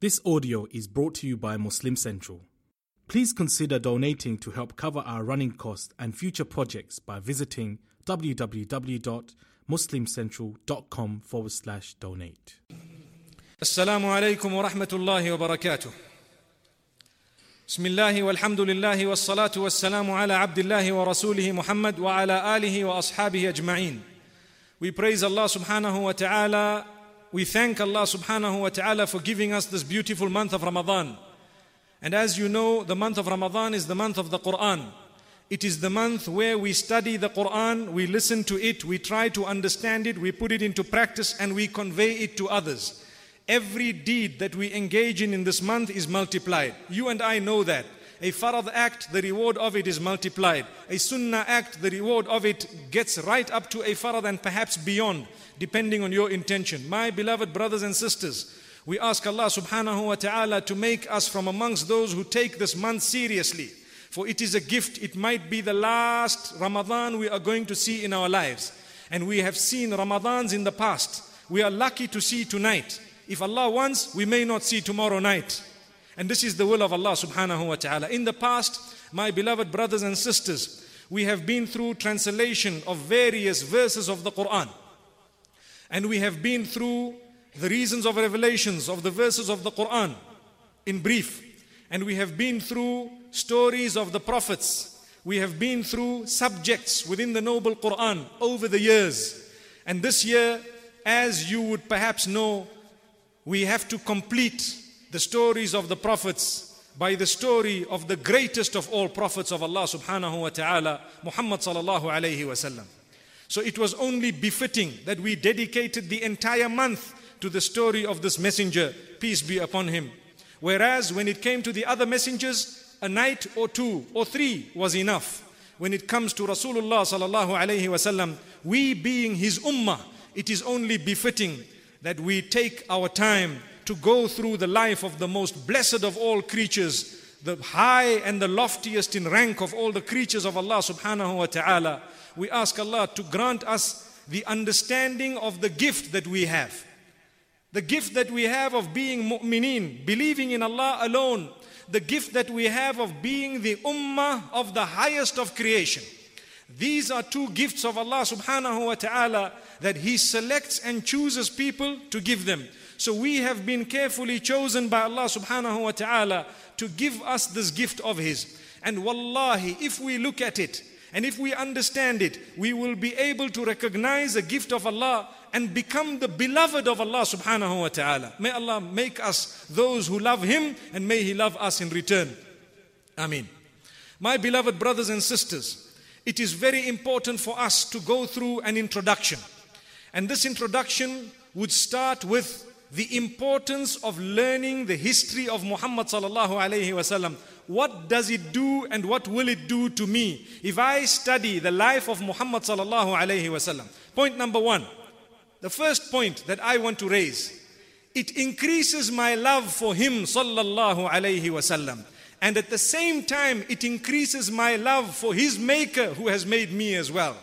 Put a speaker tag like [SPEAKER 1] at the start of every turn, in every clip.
[SPEAKER 1] This audio is brought to you by Muslim Central. Please consider donating to help cover our running costs and future projects by visiting www.muslimcentral.com forward slash donate.
[SPEAKER 2] السلام عليكم ورحمة الله وبركاته. بسم الله والحمد لله والصلاة والسلام على عبد الله ورسوله محمد وعلى آله وأصحابه أجمعين. We praise Allah subhanahu wa ta'ala. we thank Allah subhanahu wa ta'ala for giving us this beautiful month of Ramadan. And as you know, the month of Ramadan is the month of the Quran. It is the month where we study the Quran, we listen to it, we try to understand it, we put it into practice, and we convey it to others. Every deed that we engage in in this month is multiplied. You and I know that. A farad act, the reward of it is multiplied. A sunnah act, the reward of it gets right up to a farad and perhaps beyond, depending on your intention. My beloved brothers and sisters, we ask Allah subhanahu wa ta'ala to make us from amongst those who take this month seriously. For it is a gift, it might be the last Ramadan we are going to see in our lives. And we have seen Ramadans in the past. We are lucky to see tonight. If Allah wants, we may not see tomorrow night. And this is the will of Allah subhanahu wa ta'ala. In the past, my beloved brothers and sisters, we have been through translation of various verses of the Quran. And we have been through the reasons of revelations of the verses of the Quran in brief. And we have been through stories of the prophets. We have been through subjects within the noble Quran over the years. And this year, as you would perhaps know, we have to complete the stories of the prophets by the story of the greatest of all prophets of Allah subhanahu wa ta'ala, Muhammad sallallahu alayhi wasallam. So it was only befitting that we dedicated the entire month to the story of this messenger, peace be upon him. Whereas when it came to the other messengers, a night or two or three was enough. When it comes to Rasulullah sallallahu alayhi wasallam, we being his ummah, it is only befitting that we take our time to go through the life of the most blessed of all creatures, the high and the loftiest in rank of all the creatures of Allah subhanahu wa ta'ala. We ask Allah to grant us the understanding of the gift that we have. The gift that we have of being mu'mineen, believing in Allah alone. The gift that we have of being the ummah of the highest of creation. These are two gifts of Allah subhanahu wa ta'ala that He selects and chooses people to give them. So we have been carefully chosen by Allah subhanahu wa ta'ala to give us this gift of His. And wallahi, if we look at it and if we understand it, we will be able to recognize the gift of Allah and become the beloved of Allah subhanahu wa ta'ala. May Allah make us those who love Him and may He love us in return. Ameen. My beloved brothers and sisters, it is very important for us to go through an introduction. And this introduction would start with the importance of learning the history of Muhammad sallallahu alaihi wasallam. What does it do and what will it do to me if I study the life of Muhammad sallallahu alaihi wasallam? Point number 1. The first point that I want to raise. It increases my love for him sallallahu alaihi wasallam. And at the same time, it increases my love for his maker who has made me as well.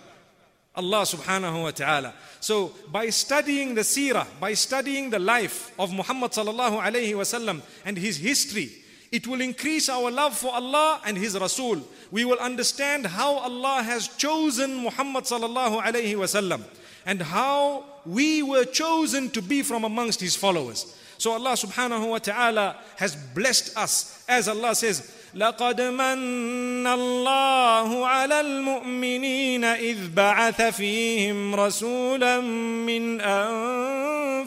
[SPEAKER 2] Allah subhanahu wa ta'ala. So by studying the seerah, by studying the life of Muhammad sallallahu alayhi wasallam and his history, it will increase our love for Allah and his Rasul. We will understand how Allah has chosen Muhammad sallallahu alayhi wasallam and how we were chosen to be from amongst his followers. So Allah subhanahu wa ta'ala has blessed us as Allah says, لقد من الله على المؤمنين إذ بعث فيهم رسولا من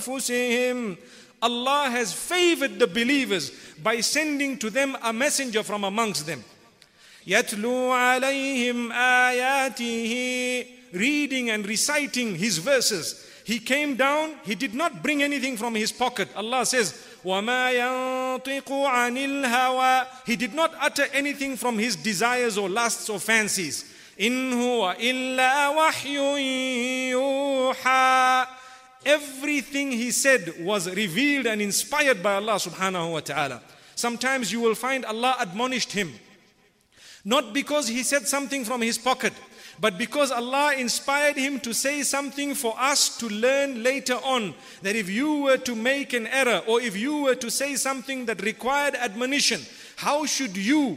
[SPEAKER 2] أنفسهم Allah has favored the believers by sending to them a messenger from amongst them. يتلو عليهم آياته reading and reciting his verses. He came down, he did not bring anything from his pocket. Allah says, وَمَا يَنطِقُ عَنِ الْهَوَى He did not utter anything from his desires or lusts or fancies. إِنْ هُوَ إِلَّا وَحْيٌ يُوحَى Everything he said was revealed and inspired by Allah subhanahu wa ta'ala. Sometimes you will find Allah admonished him. Not because he said something from his pocket, But because Allah inspired him to say something for us to learn later on, that if you were to make an error or if you were to say something that required admonition, how should you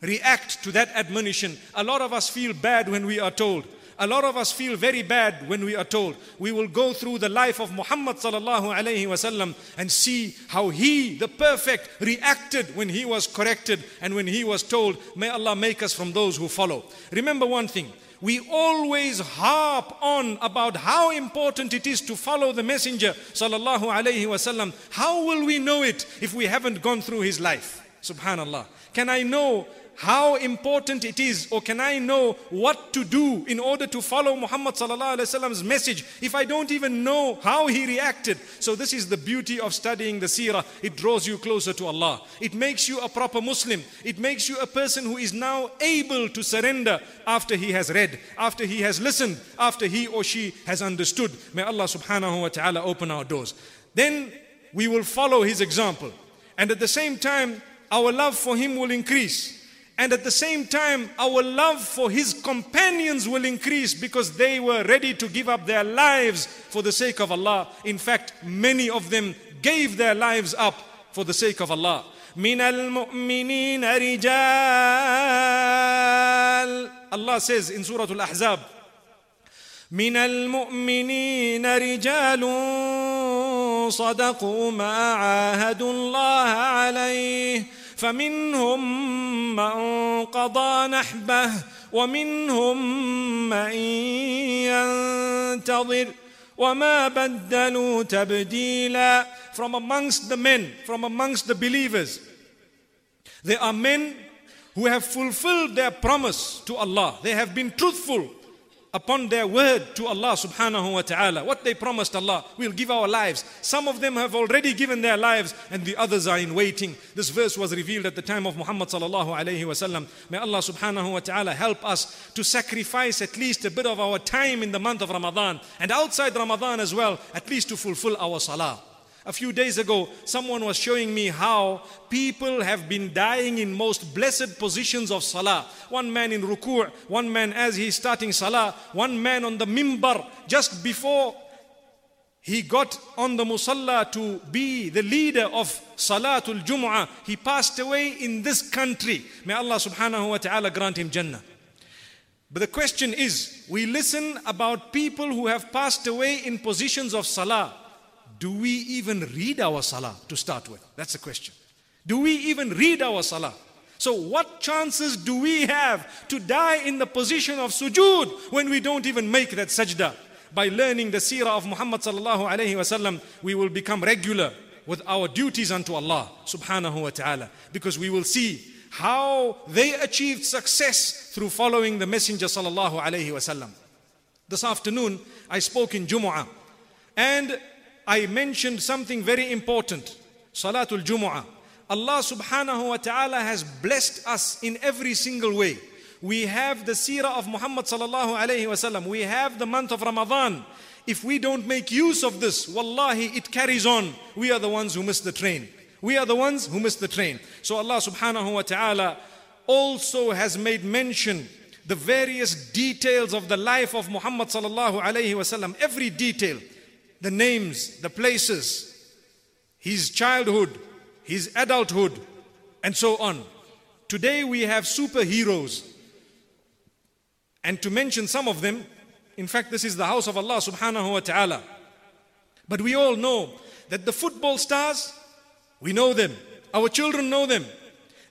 [SPEAKER 2] react to that admonition? A lot of us feel bad when we are told. A lot of us feel very bad when we are told. We will go through the life of Muhammad sallallahu alaihi wasallam and see how he, the perfect, reacted when he was corrected and when he was told, May Allah make us from those who follow. Remember one thing. We always harp on about how important it is to follow the Messenger sallallahu alaihi wasallam. How will we know it if we haven't gone through his life? Subhanallah. Can I know how important it is or can I know what to do in order to follow Muhammad sallallahu message if I don't even know how he reacted? So this is the beauty of studying the seerah. It draws you closer to Allah. It makes you a proper Muslim. It makes you a person who is now able to surrender after he has read after he has listened after he or she has understood. May Allah subhanahu wa ta'ala open our doors. Then we will follow his example. And at the same time our love for him will increase and at the same time, our love for his companions will increase because they were ready to give up their lives for the sake of Allah. In fact, many of them gave their lives up for the sake of Allah. من المؤمنين رجال Allah says in Surah Al-Ahzab من المؤمنين رجال صدقوا ما عاهدوا الله عليه فمنهم من قضى نحبه ومنهم من ينتظر وما بدلوا تبديلا from amongst the men from amongst the believers there are men who have fulfilled their promise to Allah they have been truthful upon their word to Allah subhanahu wa ta'ala. What they promised Allah, we'll give our lives. Some of them have already given their lives and the others are in waiting. This verse was revealed at the time of Muhammad sallallahu alayhi wasallam. May Allah subhanahu wa ta'ala help us to sacrifice at least a bit of our time in the month of Ramadan and outside Ramadan as well, at least to fulfill our salah. A few days ago, someone was showing me how people have been dying in most blessed positions of salah. One man in ruku', one man as he's starting salah, one man on the mimbar just before he got on the musalla to be the leader of Salatul Jum'ah. He passed away in this country. May Allah subhanahu wa ta'ala grant him Jannah. But the question is, we listen about people who have passed away in positions of salah do we even read our salah to start with? That's the question. Do we even read our salah? So, what chances do we have to die in the position of sujood when we don't even make that sajda? By learning the seerah of Muhammad sallallahu alayhi wasallam, we will become regular with our duties unto Allah subhanahu wa ta'ala because we will see how they achieved success through following the messenger sallallahu alayhi wasallam. This afternoon I spoke in Jumu'ah and I mentioned something very important Salatul Jumu'ah. Allah subhanahu wa ta'ala has blessed us in every single way. We have the seerah of Muhammad sallallahu alayhi wasallam. We have the month of Ramadan. If we don't make use of this, wallahi, it carries on. We are the ones who miss the train. We are the ones who miss the train. So Allah subhanahu wa ta'ala also has made mention the various details of the life of Muhammad sallallahu alayhi wasallam. Every detail the names, the places, his childhood, his adulthood, and so on. Today we have superheroes. And to mention some of them, in fact, this is the house of Allah subhanahu wa ta'ala. But we all know that the football stars, we know them. Our children know them.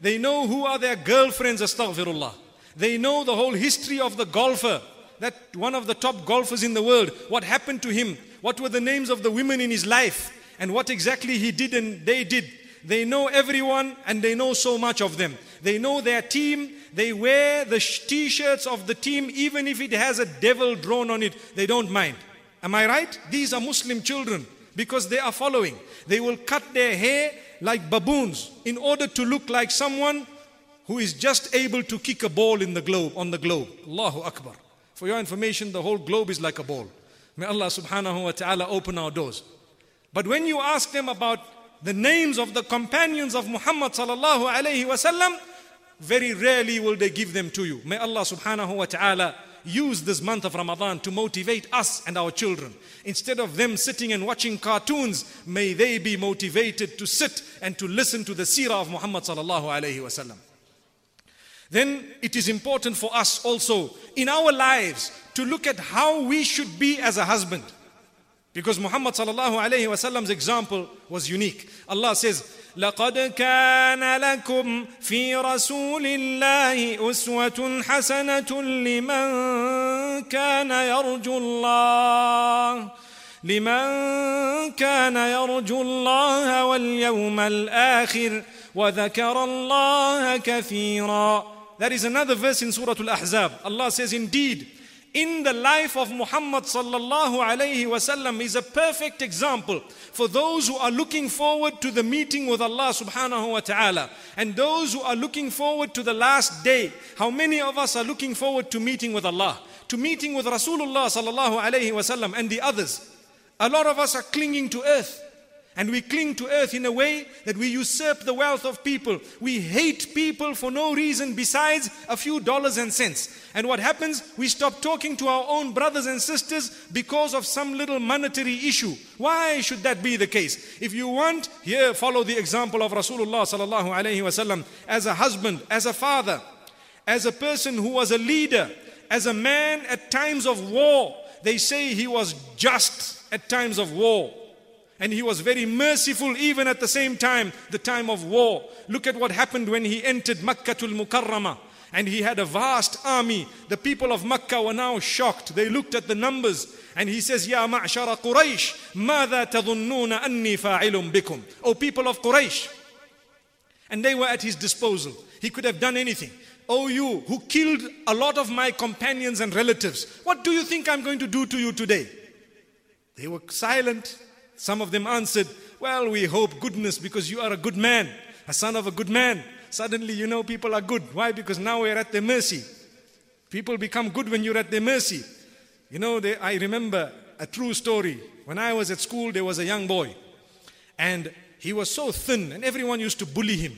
[SPEAKER 2] They know who are their girlfriends, astaghfirullah. They know the whole history of the golfer, that one of the top golfers in the world, what happened to him, what were the names of the women in his life, and what exactly he did and they did. They know everyone and they know so much of them. They know their team. They wear the t shirts of the team, even if it has a devil drawn on it. They don't mind. Am I right? These are Muslim children because they are following. They will cut their hair like baboons in order to look like someone who is just able to kick a ball in the globe, on the globe. Allahu Akbar. For your information, the whole globe is like a ball. May Allah subhanahu wa ta'ala open our doors. But when you ask them about the names of the companions of Muhammad sallallahu alayhi wasallam, very rarely will they give them to you. May Allah subhanahu wa ta'ala use this month of Ramadan to motivate us and our children. Instead of them sitting and watching cartoons, may they be motivated to sit and to listen to the seerah of Muhammad sallallahu alayhi wasallam. Then it is important for us also in our lives to look at how we should be as a husband. Because Muhammad sallallahu alayhi wasallam's example was unique. Allah says,
[SPEAKER 3] لقد كان لكم في رسول الله أسوة حسنة لمن كان يرجو الله لمن كان يرجو الله واليوم الآخر وذكر الله كثيرا
[SPEAKER 2] That is another verse in Surah Al-Ahzab. Allah says, Indeed, in the life of Muhammad sallallahu alayhi wasallam is a perfect example for those who are looking forward to the meeting with Allah subhanahu wa ta'ala and those who are looking forward to the last day. How many of us are looking forward to meeting with Allah, to meeting with Rasulullah sallallahu alayhi wasallam and the others? A lot of us are clinging to earth. And we cling to earth in a way that we usurp the wealth of people. We hate people for no reason besides a few dollars and cents. And what happens? We stop talking to our own brothers and sisters because of some little monetary issue. Why should that be the case? If you want, here follow the example of Rasulullah sallallahu alaihi wasallam as a husband, as a father, as a person who was a leader, as a man at times of war. They say he was just at times of war And he was very merciful even at the same time, the time of war. Look at what happened when he entered Makkatul Mukarramah. And he had a vast army. The people of Makkah were now shocked. They looked at the numbers. And he says, Ya ma'shara Quraysh, ماذا تظنون أني فاعل بكم? O people of Quraysh. And they were at his disposal. He could have done anything. Oh, you who killed a lot of my companions and relatives, what do you think I'm going to do to you today? They were silent. Some of them answered, Well, we hope goodness because you are a good man, a son of a good man. Suddenly, you know, people are good. Why? Because now we're at their mercy. People become good when you're at their mercy. You know, they, I remember a true story. When I was at school, there was a young boy, and he was so thin, and everyone used to bully him.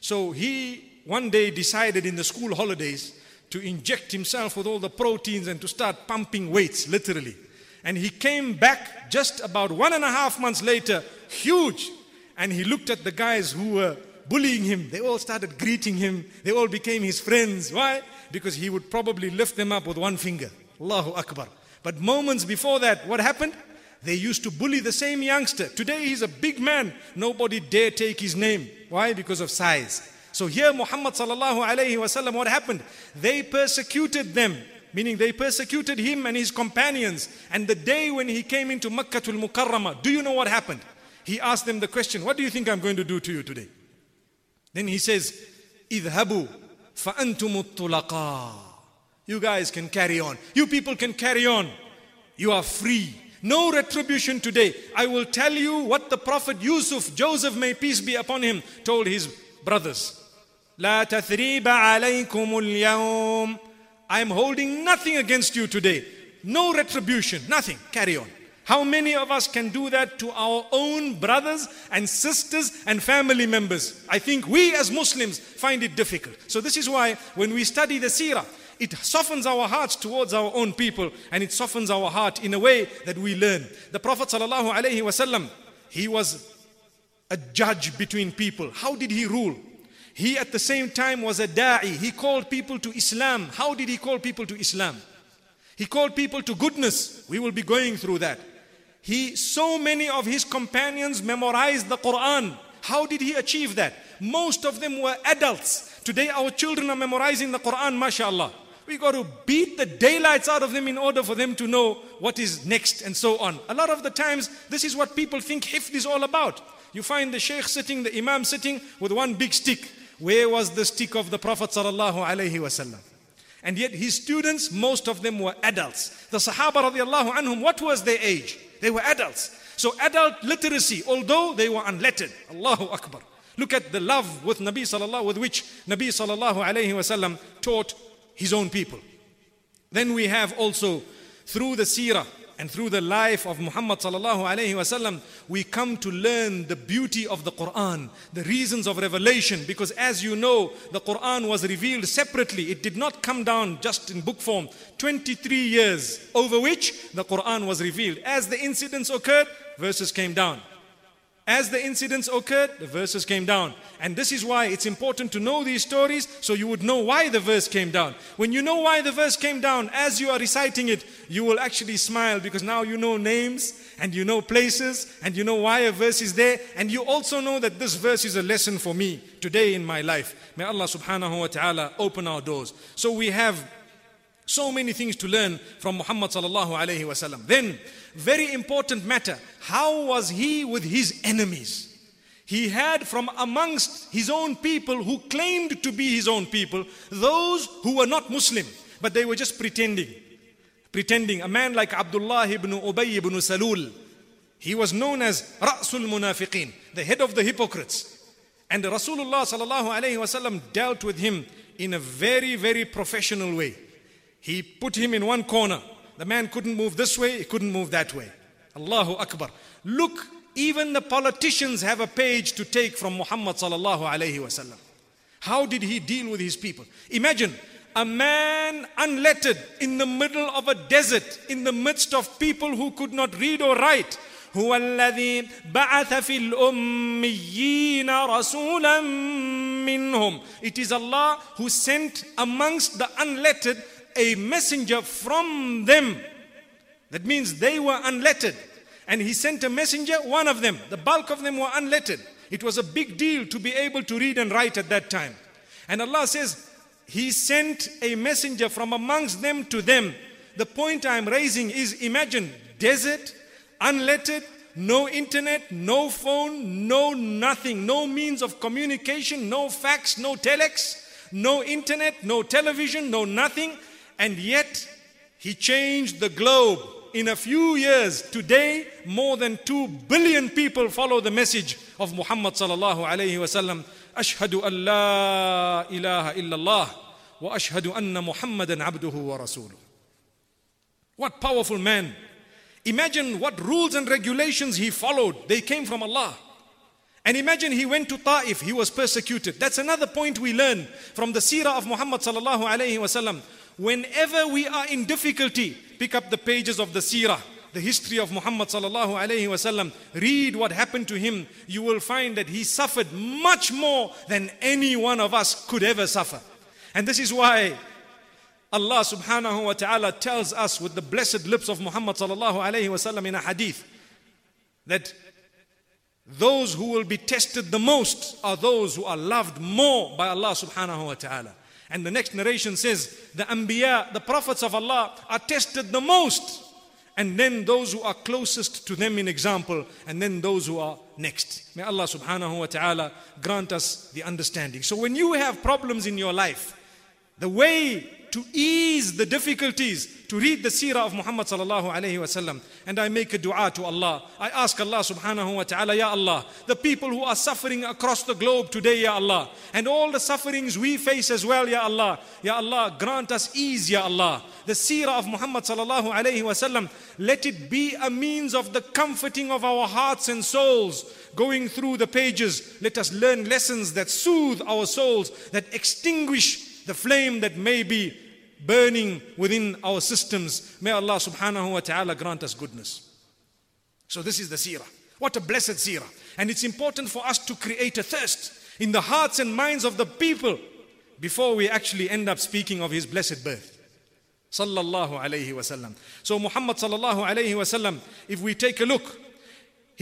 [SPEAKER 2] So he one day decided in the school holidays to inject himself with all the proteins and to start pumping weights, literally. And he came back just about one and a half months later, huge. And he looked at the guys who were bullying him. They all started greeting him. They all became his friends. Why? Because he would probably lift them up with one finger. Allahu Akbar. But moments before that, what happened? They used to bully the same youngster. Today he's a big man. Nobody dare take his name. Why? Because of size. So here Muhammad sallallahu alayhi wasallam, what happened? They persecuted them meaning they persecuted him and his companions. And the day when he came into Makkah al Mukarramah, do you know what happened? He asked them the question, What do you think I'm going to do to you today? Then he says, Idhabu fa'antum tulaqa. You guys can carry on. You people can carry on. You are free. No retribution today. I will tell you what the Prophet Yusuf, Joseph, may peace be upon him, told his brothers. لا تثريب عليكم اليوم I am holding nothing against you today. No retribution, nothing. Carry on. How many of us can do that to our own brothers and sisters and family members? I think we as Muslims find it difficult. So, this is why when we study the seerah, it softens our hearts towards our own people and it softens our heart in a way that we learn. The Prophet ﷺ, he was a judge between people. How did he rule? He at the same time was a da'i. He called people to Islam. How did he call people to Islam? He called people to goodness. We will be going through that. He, so many of his companions memorized the Quran. How did he achieve that? Most of them were adults. Today our children are memorizing the Quran, mashallah. We got to beat the daylights out of them in order for them to know what is next and so on. A lot of the times, this is what people think hifd is all about. You find the sheikh sitting, the imam sitting with one big stick. Where was the stick of the Prophet alaihi? And yet his students, most of them were adults. The Sahaba radiallahu what was their age? They were adults. So adult literacy, although they were unlettered. Allahu Akbar. Look at the love with Nabi sallallahu, with which Nabi sallallahu alayhi wasallam taught his own people. Then we have also through the seerah and through the life of Muhammad sallallahu alaihi wasallam, we come to learn the beauty of the Quran, the reasons of revelation. Because as you know, the Quran was revealed separately. It did not come down just in book form. 23 years over which the Quran was revealed. As the incidents occurred, verses came down. As the incidents occurred, the verses came down. And this is why it's important to know these stories so you would know why the verse came down. When you know why the verse came down, as you are reciting it, you will actually smile because now you know names and you know places and you know why a verse is there. And you also know that this verse is a lesson for me today in my life. May Allah subhanahu wa ta'ala open our doors. So we have so many things to learn from Muhammad sallallahu alayhi wasallam. Then, very important matter, how was he with his enemies? He had from amongst his own people who claimed to be his own people, those who were not Muslim, but they were just pretending. Pretending. A man like Abdullah ibn Ubay ibn Salul, he was known as Ra'sul Munafiqeen, the head of the hypocrites. And Rasulullah sallallahu alayhi wasallam dealt with him in a very, very professional way. He put him in one corner. The man couldn't move this way, he couldn't move that way. Allahu Akbar. Look, even the politicians have a page to take from Muhammad sallallahu alayhi wasallam. How did he deal with his people? Imagine a man unlettered in the middle of a desert, in the midst of people who could not read or write. هو الذي بعث في الأميين رسولا منهم. It is Allah who sent amongst the unlettered a messenger from them. That means they were unlettered. And he sent a messenger, one of them. The bulk of them were unlettered. It was a big deal to be able to read and write at that time. And Allah says, He sent a messenger from amongst them to them. The point I'm raising is imagine desert, unlettered, no internet, no phone, no nothing, no means of communication, no fax, no telex, no internet, no television, no nothing. And yet, he changed the globe. In a few years, today, more than 2 billion people follow the message of Muhammad sallallahu alayhi wa. Ashhadu an la ilaha illallah wa ashhadu anna Muhammadan abduhu wa rasuluh. What powerful man. Imagine what rules and regulations he followed. They came from Allah. And imagine he went to Ta'if, he was persecuted. That's another point we learn from the seerah of Muhammad sallallahu alayhi wasallam. Whenever we are in difficulty, pick up the pages of the seerah, the history of Muhammad sallallahu alayhi wasallam. Read what happened to him. You will find that he suffered much more than any one of us could ever suffer. And this is why Allah subhanahu wa ta'ala tells us with the blessed lips of Muhammad sallallahu alayhi wasallam in a hadith that those who will be tested the most are those who are loved more by Allah subhanahu wa ta'ala. And the next narration says, the Anbiya, the prophets of Allah, are tested the most. And then those who are closest to them in example, and then those who are next. May Allah subhanahu wa ta'ala grant us the understanding. So when you have problems in your life, the way to ease the difficulties to read the seerah of Muhammad sallallahu alayhi wasallam and I make a dua to Allah. I ask Allah subhanahu wa ta'ala ya Allah the people who are suffering across the globe today ya Allah and all the sufferings we face as well ya Allah ya Allah grant us ease ya Allah. The seerah of Muhammad sallallahu alayhi wasallam let it be a means of the comforting of our hearts and souls going through the pages. Let us learn lessons that soothe our souls that extinguish the flame that may be burning within our systems. May Allah subhanahu wa ta'ala grant us goodness. So this is the seerah. What a blessed seerah. And it's important for us to create a thirst in the hearts and minds of the people before we actually end up speaking of his blessed birth. Sallallahu alayhi wasallam. So Muhammad sallallahu alayhi wasallam, if we take a look,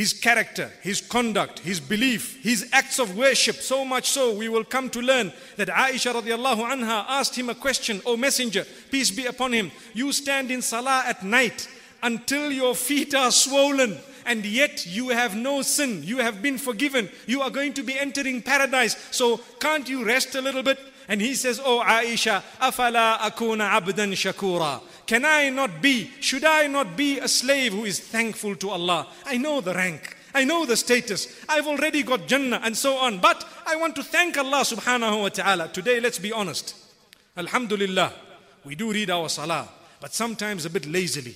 [SPEAKER 2] his character, his conduct, his belief, his acts of worship. So much so, we will come to learn that Aisha radiallahu anha asked him a question, O messenger, peace be upon him. You stand in salah at night until your feet are swollen and yet you have no sin. You have been forgiven. You are going to be entering paradise. So can't you rest a little bit? And he says, Oh Aisha, afala akuna abdan shakura. Can I not be, should I not be a slave who is thankful to Allah? I know the rank. I know the status. I've already got Jannah and so on. But I want to thank Allah subhanahu wa ta'ala. Today, let's be honest. Alhamdulillah, we do read our salah, but sometimes a bit lazily.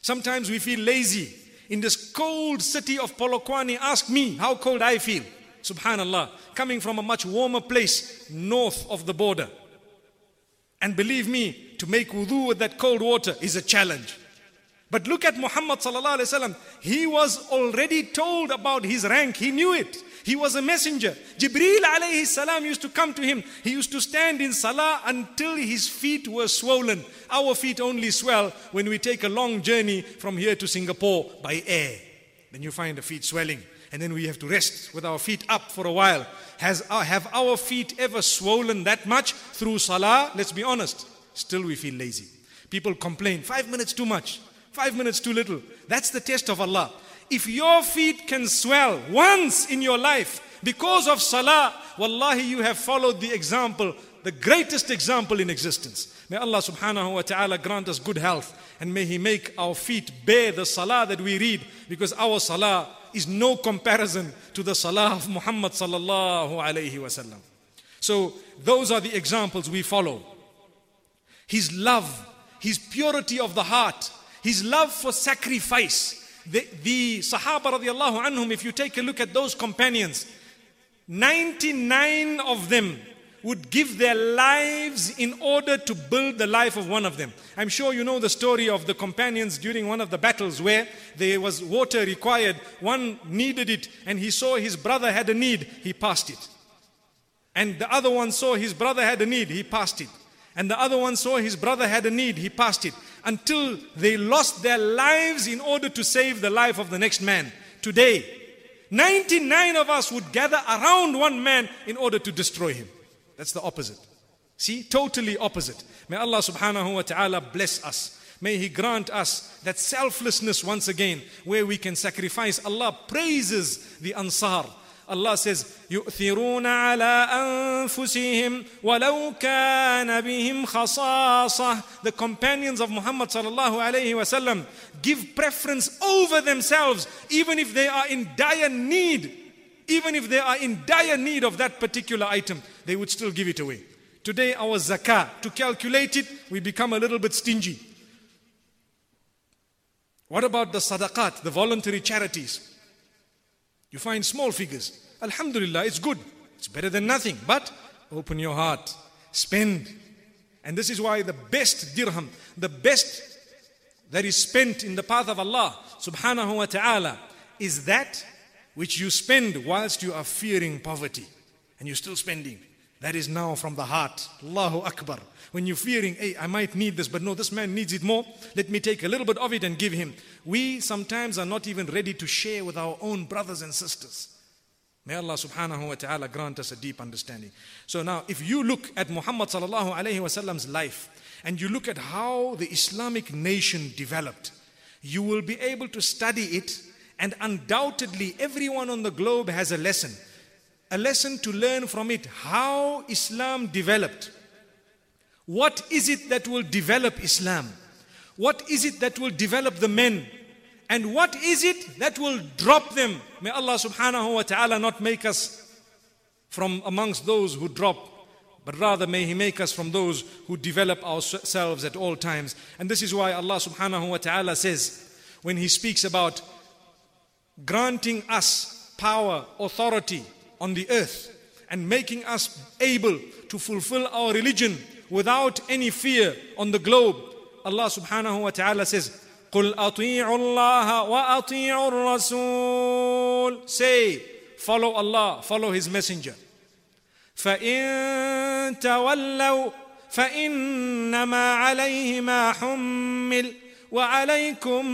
[SPEAKER 2] Sometimes we feel lazy. In this cold city of Polokwane, ask me how cold I feel. Subhanallah. Coming from a much warmer place north of the border. And believe me, to make wudu with that cold water is a challenge. But look at Muhammad sallallahu alaihi wasallam. He was already told about his rank. He knew it. He was a messenger. Jibril alayhi salam used to come to him. He used to stand in salah until his feet were swollen. Our feet only swell when we take a long journey from here to Singapore by air. Then you find the feet swelling. And then we have to rest with our feet up for a while. Has, uh, have our feet ever swollen that much through salah? Let's be honest. Still we feel lazy. People complain, five minutes too much, five minutes too little. That's the test of Allah. If your feet can swell once in your life because of salah, wallahi, you have followed the example, the greatest example in existence. May Allah subhanahu wa ta'ala grant us good health and may He make our feet bear the salah that we read because our salah is no comparison to the salah of Muhammad sallallahu alayhi wasallam. So those are the examples we follow. His love, his purity of the heart, his love for sacrifice, the, the Sahaba radiallahu anhum, if you take a look at those companions, 99 of them would give their lives in order to build the life of one of them. I'm sure you know the story of the companions during one of the battles where there was water required. One needed it and he saw his brother had a need, he passed it. And the other one saw his brother had a need, he passed it. And the other one saw his brother had a need, he passed it. Until they lost their lives in order to save the life of the next man. Today, 99 of us would gather around one man in order to destroy him. That's the opposite. See, totally opposite. May Allah subhanahu wa ta'ala bless us. May He grant us that selflessness once again, where we can sacrifice. Allah praises the Ansar Allah says, يؤثرون على أنفسهم ولو كان بهم خصاصة. The companions of Muhammad sallallahu alayhi wasallam give preference over themselves, even if they are in dire need. Even if they are in dire need of that particular item, they would still give it away. Today, our zakah, to calculate it, we become a little bit stingy. What about the sadaqat, the voluntary charities? You find small figures. Alhamdulillah, it's good. It's better than nothing. But open your heart, spend. And this is why the best dirham, the best that is spent in the path of Allah subhanahu wa ta'ala is that which you spend whilst you are fearing poverty and you're still spending. That is now from the heart. Allahu Akbar. When you're fearing, hey, I might need this, but no, this man needs it more. Let me take a little bit of it and give him. We sometimes are not even ready to share with our own brothers and sisters. May Allah subhanahu wa ta'ala grant us a deep understanding. So now, if you look at Muhammad sallallahu alayhi wasallam's life and you look at how the Islamic nation developed, you will be able to study it and undoubtedly everyone on the globe has a lesson. A lesson to learn from it how Islam developed. What is it that will develop Islam? What is it that will develop the men? And what is it that will drop them? May Allah subhanahu wa ta'ala not make us from amongst those who drop, but rather may He make us from those who develop ourselves at all times. And this is why Allah subhanahu wa ta'ala says, when He speaks about granting us power, authority on the earth, and making us able to fulfill our religion without any fear on the globe. Allah subhanahu wa ta'ala says, قل أطيعوا الله وأطيعوا الرسول Say, follow Allah, follow His messenger. فإن تولوا فإنما عليه ما حمل وعليكم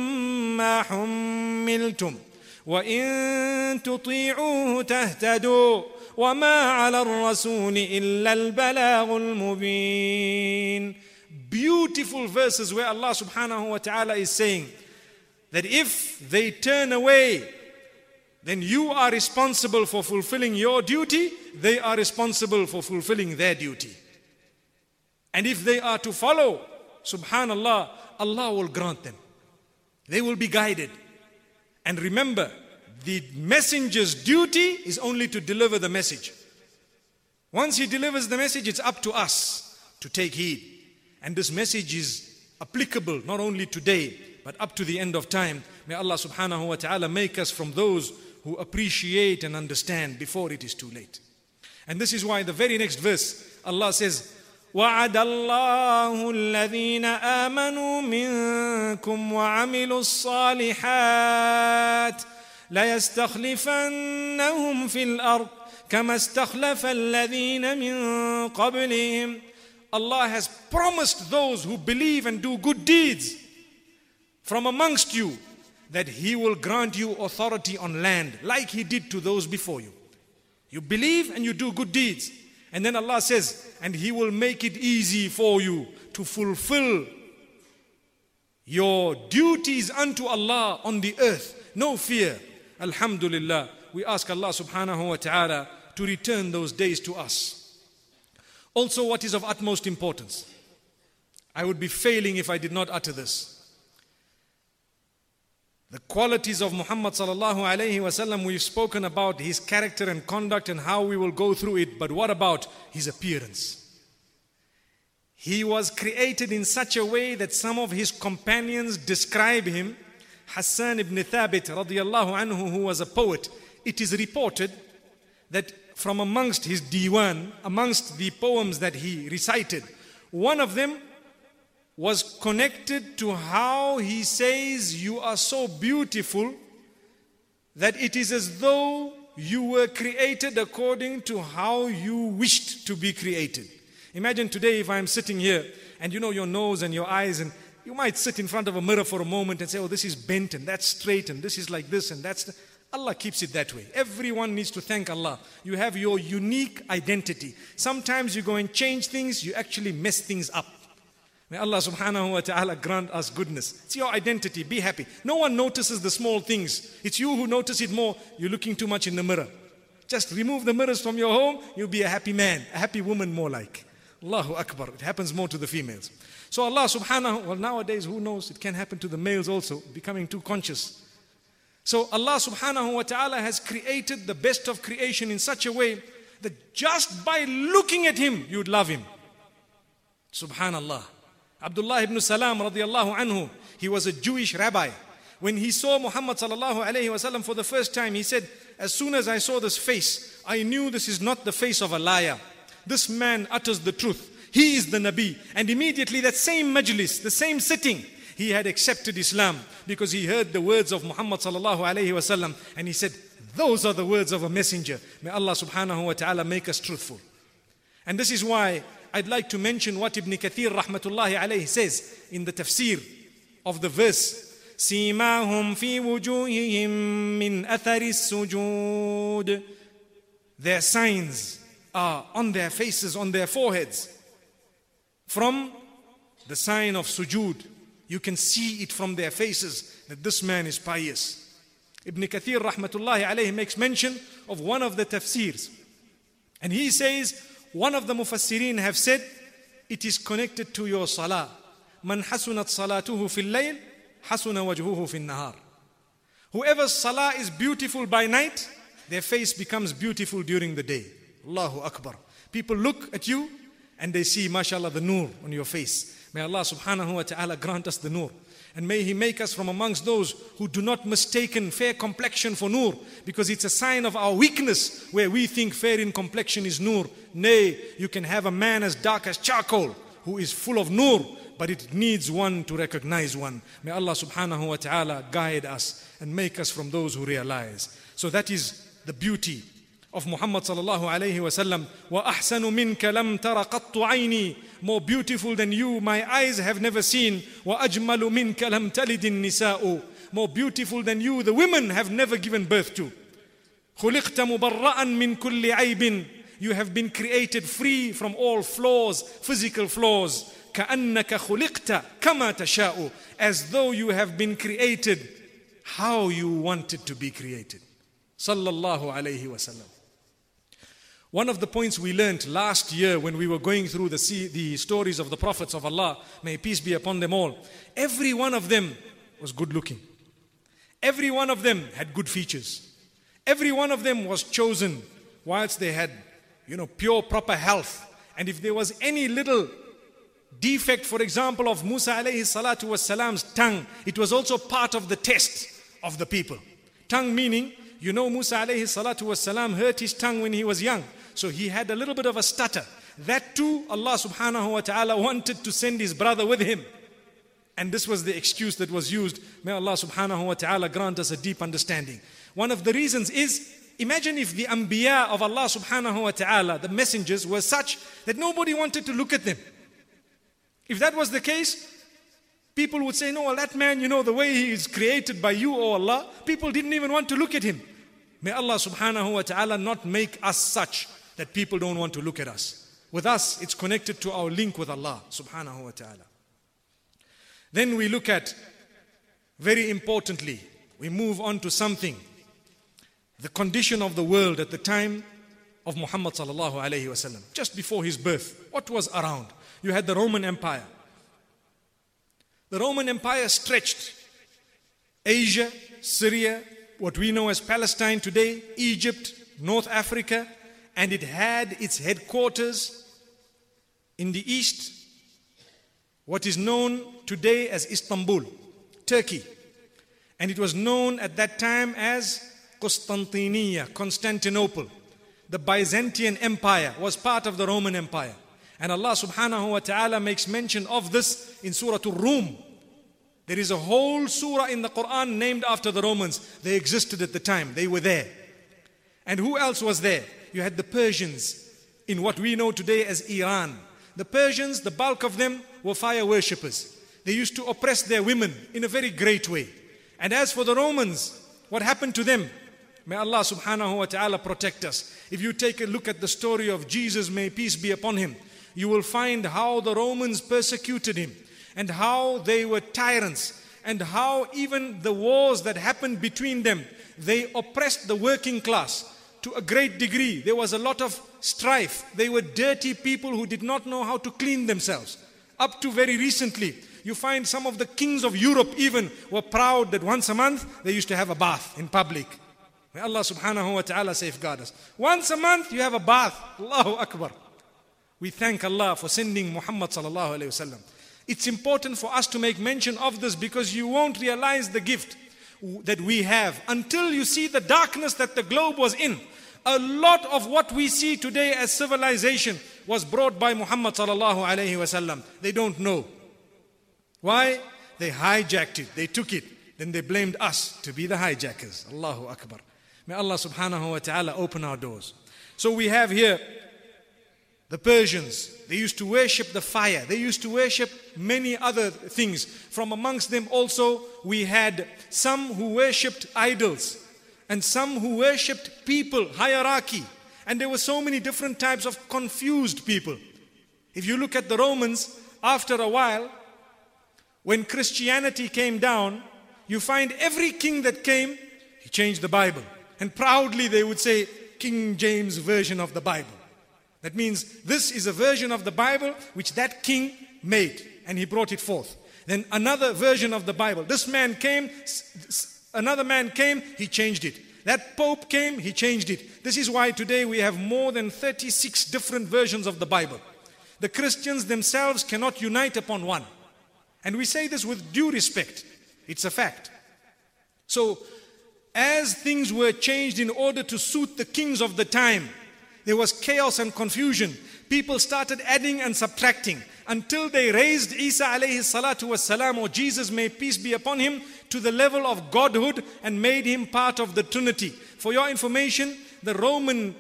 [SPEAKER 2] ما حملتم وإن تطيعوه تهتدوا وما على الرسول إلا البلاغ المبين Beautiful verses where Allah subhanahu wa ta'ala is saying that if they turn away then you are responsible for fulfilling your duty, they are responsible for fulfilling their duty. And if they are to follow, subhanallah, Allah will grant them. They will be guided. And remember, the messenger's duty is only to deliver the message. Once he delivers the message, it's up to us to take heed. And this message is applicable not only today, but up to the end of time. May Allah subhanahu wa ta'ala make us from those who appreciate and understand before it is too late. And this is why the very next verse, Allah says,
[SPEAKER 3] وعد الله الذين آمنوا منكم وعملوا الصالحات ليستخلفنهم في الأرض كما استخلف الذين من قبلهم
[SPEAKER 2] Allah has promised those who believe and do good deeds from amongst you that He will grant you authority on land like He did to those before you. You believe and you do good deeds. And then Allah says, and He will make it easy for you to fulfill your duties unto Allah on the earth. No fear. Alhamdulillah. We ask Allah subhanahu wa ta'ala to return those days to us. Also, what is of utmost importance? I would be failing if I did not utter this. The qualities of Muhammad sallallahu alayhi wasallam, we've spoken about his character and conduct and how we will go through it, but what about his appearance? He was created in such a way that some of his companions describe him. Hassan ibn Thabit radiallahu anhu, who was a poet, it is reported that from amongst his diwan, amongst the poems that he recited, one of them was connected to how he says, You are so beautiful that it is as though you were created according to how you wished to be created. Imagine today if I'm sitting here and you know your nose and your eyes, and you might sit in front of a mirror for a moment and say, Oh, this is bent and that's straight and this is like this and that's. Allah keeps it that way. Everyone needs to thank Allah. You have your unique identity. Sometimes you go and change things, you actually mess things up. May Allah subhanahu wa ta'ala grant us goodness. It's your identity. Be happy. No one notices the small things. It's you who notice it more. You're looking too much in the mirror. Just remove the mirrors from your home. You'll be a happy man, a happy woman more like. Allahu Akbar. It happens more to the females. So Allah subhanahu, well nowadays who knows, it can happen to the males also, becoming too conscious. So Allah subhanahu wa ta'ala has created the best of creation in such a way that just by looking at him, you'd love him. Subhanallah. Abdullah ibn Salam radiallahu anhu, he was a Jewish rabbi. When he saw Muhammad sallallahu alayhi wasallam for the first time, he said, as soon as I saw this face, I knew this is not the face of a liar. This man utters the truth. He is the Nabi. And immediately that same majlis, the same sitting, he had accepted Islam because he heard the words of Muhammad sallallahu alayhi wasallam and he said, those are the words of a messenger. May Allah subhanahu wa ta'ala make us truthful. And this is why I'd like to mention what Ibn Kathir rahmatullahi alayhi says in the tafsir of the verse.
[SPEAKER 3] سيماهم في وجوههم من أثر السجود
[SPEAKER 2] Their signs are on their faces, on their foreheads. From the sign of sujood, you can see it from their faces that this man is pious. Ibn Kathir rahmatullahi alayhi makes mention of one of the tafsirs. And he says, one of the mufassirin have said, it is connected to your salah. Man hasunat salatuhu fil layl, hasuna wajhuhu fil nahar. Whoever's salah is beautiful by night, their face becomes beautiful during the day. Allahu Akbar. People look at you and they see, mashallah, the nur on your face. May Allah subhanahu wa ta'ala grant us the nur. And may He make us from amongst those who do not mistaken fair complexion for nur, because it's a sign of our weakness where we think fair in complexion is nur. Nay, you can have a man as dark as charcoal who is full of nur, but it needs one to recognize one. May Allah subhanahu wa ta'ala guide us and make us from those who realize. So that is the beauty of Muhammad sallallahu alayhi wasallam wa ahsanu minka lam tara qattu ayni more beautiful than you my eyes have never seen wa ajmalu minka lam talid nisa'u more beautiful than you the women have never given birth to خلقت مبرأ من كل عيب you have been created free from all flaws physical flaws كأنك خلقت كما تشاء as though you have been created how you wanted to be created صلى الله عليه وسلم one of the points we learned last year when we were going through the, the stories of the prophets of Allah, may peace be upon them all, every one of them was good looking. Every one of them had good features. Every one of them was chosen whilst they had, you know, pure, proper health. And if there was any little defect, for example, of Musa alayhi salatu was salam's tongue, it was also part of the test of the people. Tongue meaning, you know, Musa alayhi salatu was salam hurt his tongue when he was young. So he had a little bit of a stutter. That too, Allah subhanahu wa ta'ala wanted to send his brother with him. And this was the excuse that was used. May Allah subhanahu wa ta'ala grant us a deep understanding. One of the reasons is imagine if the anbiya of Allah subhanahu wa ta'ala, the messengers, were such that nobody wanted to look at them. If that was the case, people would say, No, well, that man, you know, the way he is created by you, O Allah, people didn't even want to look at him. May Allah subhanahu wa ta'ala not make us such that people don't want to look at us. With us, it's connected to our link with Allah subhanahu wa ta'ala. Then we look at, very importantly, we move on to something. The condition of the world at the time of Muhammad sallallahu alayhi wasallam, just before his birth. What was around? You had the Roman Empire. The Roman Empire stretched Asia, Syria, what we know as Palestine today, Egypt, North Africa, and it had its headquarters in the east, what is known today as Istanbul, Turkey. And it was known at that time as Constantinia, Constantinople. The Byzantine Empire was part of the Roman Empire. And Allah subhanahu wa ta'ala makes mention of this in Surah Al-Rum. There is a whole surah in the Quran named after the Romans. They existed at the time. They were there. And who else was there? You had the Persians in what we know today as Iran. The Persians, the bulk of them were fire worshippers. They used to oppress their women in a very great way. And as for the Romans, what happened to them? May Allah subhanahu wa ta'ala protect us. If you take a look at the story of Jesus, may peace be upon him, you will find how the Romans persecuted him and how they were tyrants and how even the wars that happened between them, they oppressed the working class to a great degree. There was a lot of strife. They were dirty people who did not know how to clean themselves. Up to very recently, you find some of the kings of Europe even were proud that once a month they used to have a bath in public. May Allah subhanahu wa ta'ala safeguard us. Once a month you have a bath. Allahu Akbar. We thank Allah for sending Muhammad sallallahu alayhi wasallam. It's important for us to make mention of this because you won't realize the gift that we have until you see the darkness that the globe was in. A lot of what we see today as civilization was brought by Muhammad sallallahu alayhi wasallam. They don't know. Why? They hijacked it. They took it. Then they blamed us to be the hijackers. Allahu Akbar. May Allah subhanahu wa ta'ala open our doors. So we have here the Persians, they used to worship the fire. They used to worship many other things. From amongst them also, we had some who worshipped idols and some who worshipped people, hierarchy. And there were so many different types of confused people. If you look at the Romans, after a while, when Christianity came down, you find every king that came, he changed the Bible. And proudly they would say, King James Version of the Bible. That means this is a version of the Bible which that king made and he brought it forth. Then another version of the Bible. This man came, another man came, he changed it. That pope came, he changed it. This is why today we have more than 36 different versions of the Bible. The Christians themselves cannot unite upon one. And we say this with due respect. It's a fact. So, as things were changed in order to suit the kings of the time, there was chaos and confusion. People started adding and subtracting until they raised Isa alayhi salatu was salam or Jesus may peace be upon him to the level of godhood and made him part of the Trinity. For your information, the Roman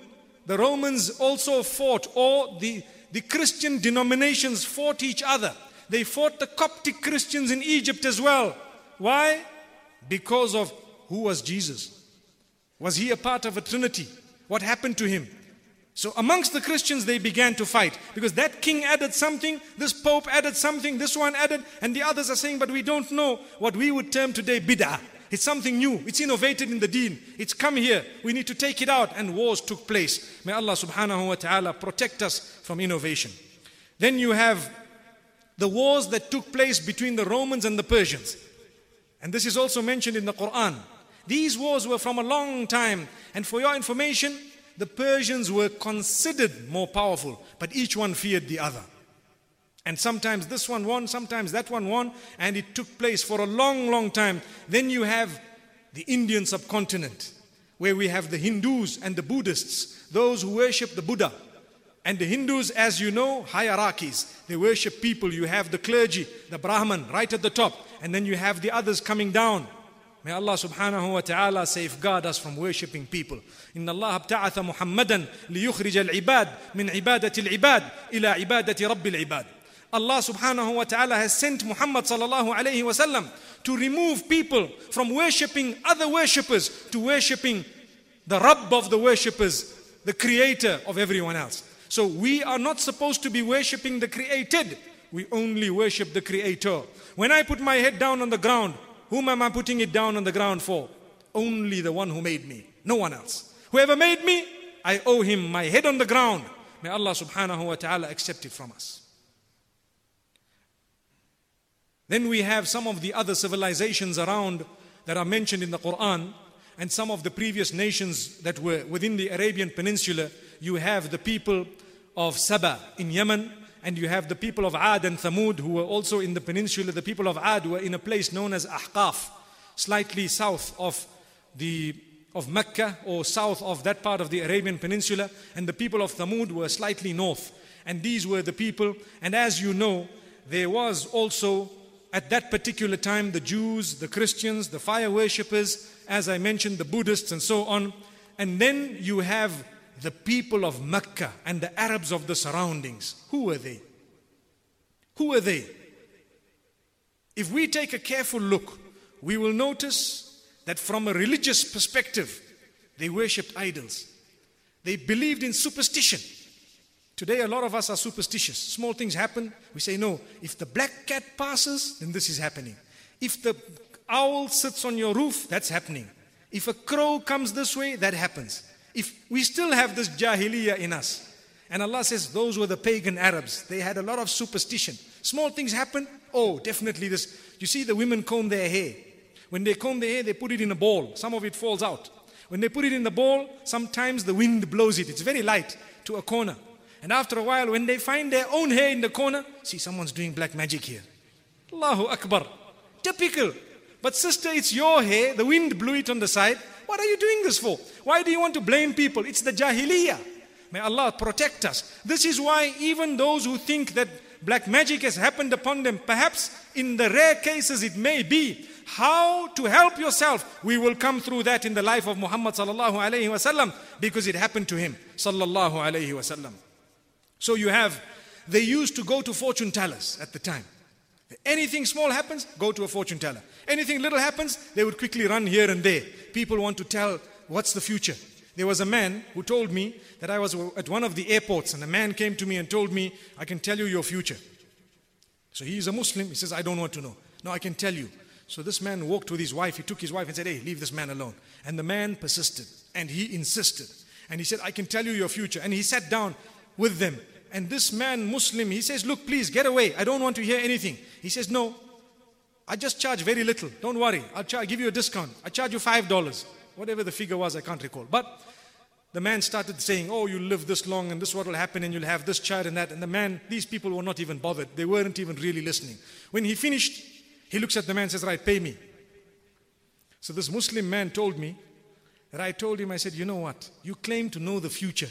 [SPEAKER 2] the Romans also fought or the, the Christian denominations fought each other. They fought the Coptic Christians in Egypt as well. Why? Because of who was Jesus? Was he a part of a Trinity? What happened to him? So amongst the Christians, they began to fight because that king added something, this pope added something, this one added, and the others are saying, but we don't know what we would term today bid'ah. It's something new. It's innovated in the deen. It's come here. We need to take it out. And wars took place. May Allah subhanahu wa ta'ala protect us from innovation. Then you have the wars that took place between the Romans and the Persians. And this is also mentioned in the Quran. These wars were from a long time. And for your information, the Persians were considered more powerful, but each one feared the other. And sometimes this one won, sometimes that one won, and it took place for a long, long time. Then you have the Indian subcontinent, where we have the Hindus and the Buddhists, those who worship the Buddha. And the Hindus, as you know, hierarchies. They worship people. You have the clergy, the Brahman, right at the top, and then you have the others coming down. May Allah subhanahu wa ta'ala safeguard us from worshipping people. إن الله ابتعث محمدا ليخرج العباد من عبادة العباد إلى عبادة رب العباد. Allah subhanahu wa ta'ala has sent Muhammad sallallahu alayhi wasallam to remove people from worshipping other worshippers to worshipping the Rabb of the worshippers, the creator of everyone else. So we are not supposed to be worshipping the created. We only worship the creator. When I put my head down on the ground, whom am I putting it down on the ground for? Only the one who made me, no one else. Whoever made me, I owe him my head on the ground. May Allah subhanahu wa ta'ala accept it from us. Then we have some of the other civilizations around that are mentioned in the Quran and some of the previous nations that were within the Arabian Peninsula. You have the people of Saba in Yemen, and you have the people of Ad and Thamud who were also in the peninsula. The people of Ad were in a place known as Ahqaf, slightly south of the of Mecca or south of that part of the Arabian Peninsula, and the people of Thamud were slightly north. And these were the people, and as you know, there was also at that particular time the Jews, the Christians, the fire worshippers, as I mentioned, the Buddhists, and so on. And then you have the people of Mecca and the Arabs of the surroundings. Who were they? Who were they? If we take a careful look, we will notice that from a religious perspective, they worshipped idols. They believed in superstition. Today, a lot of us are superstitious. Small things happen, we say, no, if the black cat passes, then this is happening. If the owl sits on your roof, that's happening. If a crow comes this way, that happens. If we still have this jahiliyyah in us, and Allah says those were the pagan Arabs, they had a lot of superstition. Small things happen, oh, definitely this. You see, the women comb their hair. When they comb their hair, they put it in a ball. Some of it falls out. When they put it in the ball, sometimes the wind blows it. It's very light to a corner. And after a while, when they find their own hair in the corner, see, someone's doing black magic here. Allahu Akbar. Typical. But sister, it's your hair. The wind blew it on the side. What are you doing this for? Why do you want to blame people? It's the jahiliyyah. May Allah protect us. This is why even those who think that black magic has happened upon them, perhaps in the rare cases it may be, how to help yourself. We will come through that in the life of Muhammad sallallahu alayhi wasallam because it happened to him sallallahu alayhi wasallam. So you have, they used to go to fortune tellers at the time. Anything small happens, go to a fortune teller. Anything little happens, they would quickly run here and there. People want to tell what's the future. There was a man who told me that I was at one of the airports, and a man came to me and told me, I can tell you your future. So he's a Muslim. He says, I don't want to know. No, I can tell you. So this man walked with his wife. He took his wife and said, Hey, leave this man alone. And the man persisted and he insisted. And he said, I can tell you your future. And he sat down with them. And this man, Muslim, he says, Look, please get away. I don't want to hear anything. He says, No, I just charge very little. Don't worry. I'll give you a discount. I charge you $5. Whatever the figure was, I can't recall. But the man started saying, Oh, you'll live this long and this what will happen and you'll have this child and that. And the man, these people were not even bothered. They weren't even really listening. When he finished, he looks at the man and says, Right, pay me. So this Muslim man told me that I told him, I said, You know what? You claim to know the future.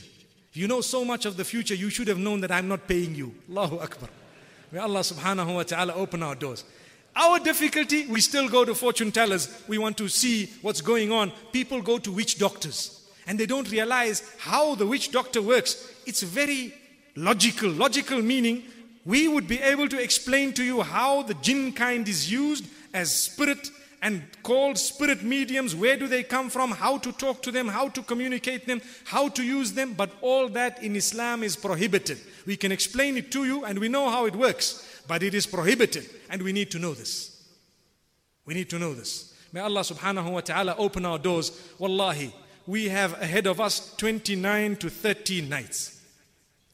[SPEAKER 2] You know so much of the future, you should have known that I'm not paying you. Allahu Akbar. May Allah subhanahu wa ta'ala open our doors. Our difficulty, we still go to fortune tellers. We want to see what's going on. People go to witch doctors and they don't realize how the witch doctor works. It's very logical. Logical meaning we would be able to explain to you how the jinn kind is used as spirit and called spirit mediums. Where do they come from? How to talk to them, how to communicate them, how to use them. But all that in Islam is prohibited. We can explain it to you and we know how it works, but it is prohibited and we need to know this. We need to know this. May Allah subhanahu wa ta'ala open our doors. Wallahi, we have ahead of us 29 to 30 nights.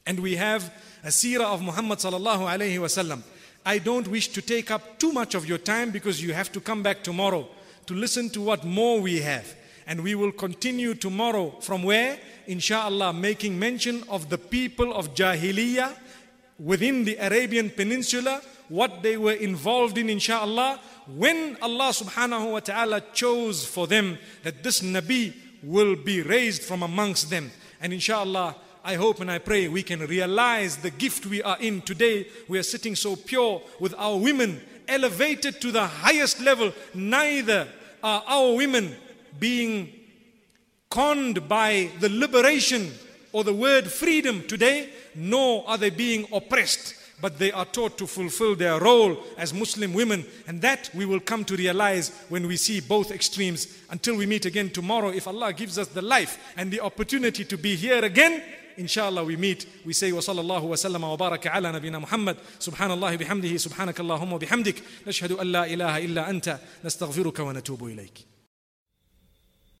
[SPEAKER 2] And we have a seerah of Muhammad sallallahu alayhi wasallam. I don't wish to take up too much of your time because you have to come back tomorrow to listen to what more we have. And we will continue tomorrow from where? Inshallah, making mention of the people of Jahiliyyah within the Arabian Peninsula, what they were involved in, inshallah, when Allah subhanahu wa ta'ala chose for them that this Nabi will be raised from amongst them. And inshallah, I hope and I pray we can realize the gift we are in today. We are sitting so pure with our women elevated to the highest level. Neither are our women being conned by the liberation or the word freedom today, nor are they being oppressed, but they are taught to fulfill their role as Muslim women. And that we will come to realize when we see both extremes. Until we meet again tomorrow, if Allah gives us the life and the opportunity to be here again, inshallah we meet we say wa sallallahu wa sallama wa baraka ala nabina muhammad. Subhanallah bihamdihi subhanak allahumma bihamdik. Nashhadu an la ilaha illa anta nastaghfiruka wa natubu